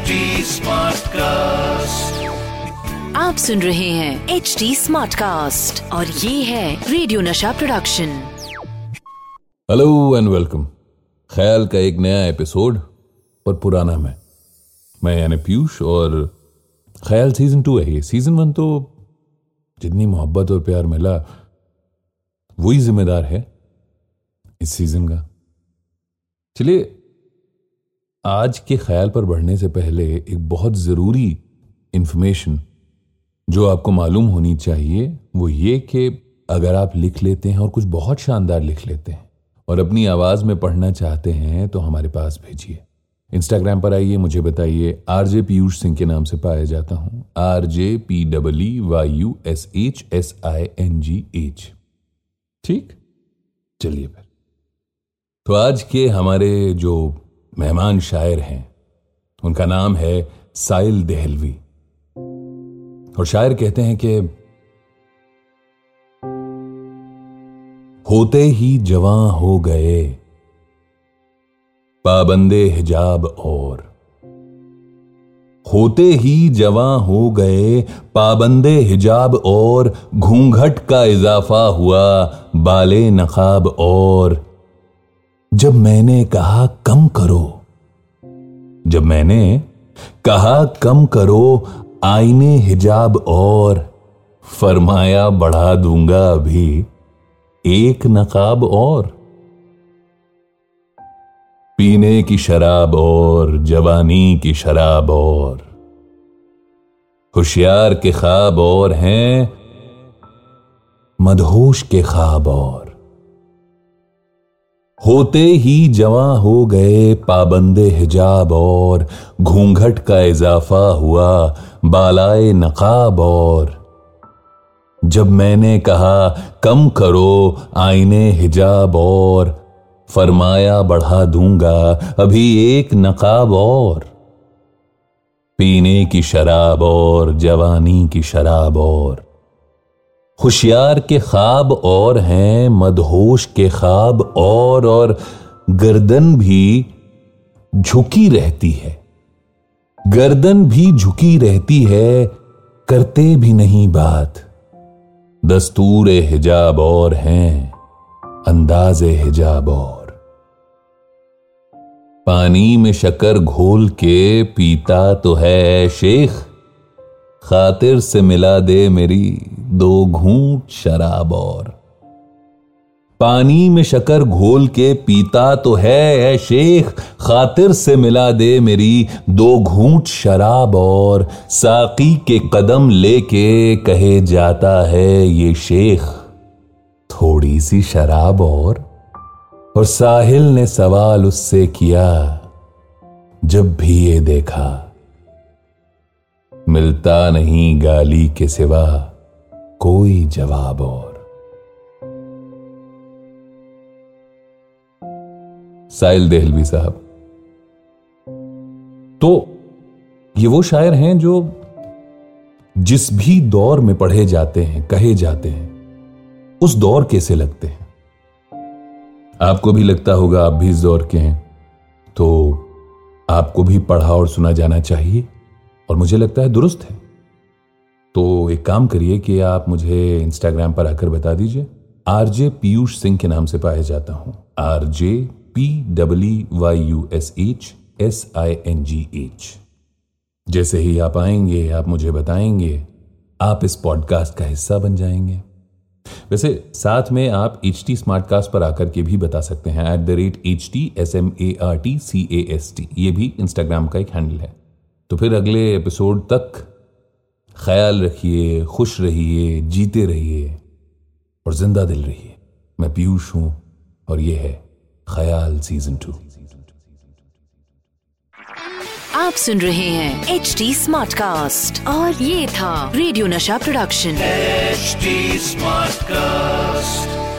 HD cast आप सुन रहे हैं एच डी स्मार्ट कास्ट और ये है रेडियो नशा प्रोडक्शन हेलो एंड वेलकम ख्याल का एक नया एपिसोड पर पुराना मैं। मैं यानी पीयूष और ख्याल सीज़न टू है ये। सीज़न वन तो जितनी मोहब्बत और प्यार मिला वही जिम्मेदार है इस सीज़न का। चलिए आज के ख्याल पर बढ़ने से पहले एक बहुत ज़रूरी इंफॉर्मेशन जो आपको मालूम होनी चाहिए, वो ये कि अगर आप लिख लेते हैं और कुछ बहुत शानदार लिख लेते हैं और अपनी आवाज़ में पढ़ना चाहते हैं तो हमारे पास भेजिए। इंस्टाग्राम पर आइए, मुझे बताइए। आर जे पीयूष सिंह के नाम से पाया जाता हूँ। R J P W Y U S H S I N G H. ठीक? चलिए फिर। तो आज के हमारे जो मेहमान शायर हैं। उनका नाम है साइल देहलवी। और शायर कहते हैं कि, होते ही जवां हो गए, पाबंदे हिजाब और। होते ही जवां हो गए, पाबंदे हिजाब और, घूंघट का इजाफा हुआ, बाले नकाब और। जब मैंने कहा, कम करो। जब मैंने कहा, कम करो, आईने हिजाब और फरमाया बढ़ा दूँगा अभी, एक नकाब और। पीने की शराब और जवानी की शराब और। होशियार के ख्वाब और हैं, मदहोश के ख्वाब और। होते ही जवां हो गए पाबंदे हिजाब और, घूंघट का इजाफा हुआ बालाए नकाब और। जब मैंने कहा, कम करो आईने हिजाब और, फरमाया बढ़ा दूँगा अभी एक नकाब और। पीने की शराब और, जवानी की शराब और। होशियार के ख्वाब और हैं, मदहोश के ख्वाब और और गर्दन भी झुकी रहती है। गर्दन भी झुकी रहती है, करते भी नहीं बात। दस्तूर हिजाब और हैं, अंदाज हिजाब और। पानी में शकर घोल के, पीता तो है शेख। खातिर से मिला दे मेरी दो घूंट शराब और। पानी में शकर घोल के पीता तो है ऐ शेख। खातिर से मिला दे मेरी दो घूंट शराब और। साकी के कदम लेके कहे जाता है ये शेख, थोड़ी सी शराब और। और साहिल ने सवाल उससे किया, जब भी ये देखा। मिलता नहीं गाली के सिवा कोई जवाब और। साहिल देहलवी साहब तो ये वो शायर हैं जो जिस भी दौर में पढ़े जाते हैं, कहे जाते हैं, उस दौर कैसे लगते हैं? आपको भी लगता होगा आप भी इस दौर के हैं तो आपको भी पढ़ा और सुना जाना चाहिए। और मुझे लगता है दुरुस्त है। तो एक काम करिए कि आप मुझे इंस्टाग्राम पर आकर बता दीजिए। आरजे पीयूष सिंह के नाम से पाया जाता हूँ। RJ P W Y U S H S I N G H. जैसे ही आप आएँगे, आप मुझे बताएँगे, आप इस पॉडकास्ट का हिस्सा बन जाएँगे। वैसे साथ में आप एच टी स्मार्टकास्ट पर आकर के भी बता सकते हैं। At the rate H T S M A R T C A S T ये भी इंस्टाग्राम का एक हैंडल है। तो फिर अगले एपिसोड तक ख्याल रखिए खुश रहिए जीते रहिए और ज़िंदा दिल रहिए। मैं पीयूष हूँ और ये है ख्याल सीज़न टू। आप सुन रहे हैं एच डी स्मार्ट कास्ट और ये था रेडियो नशा प्रोडक्शन। HD Smartcast.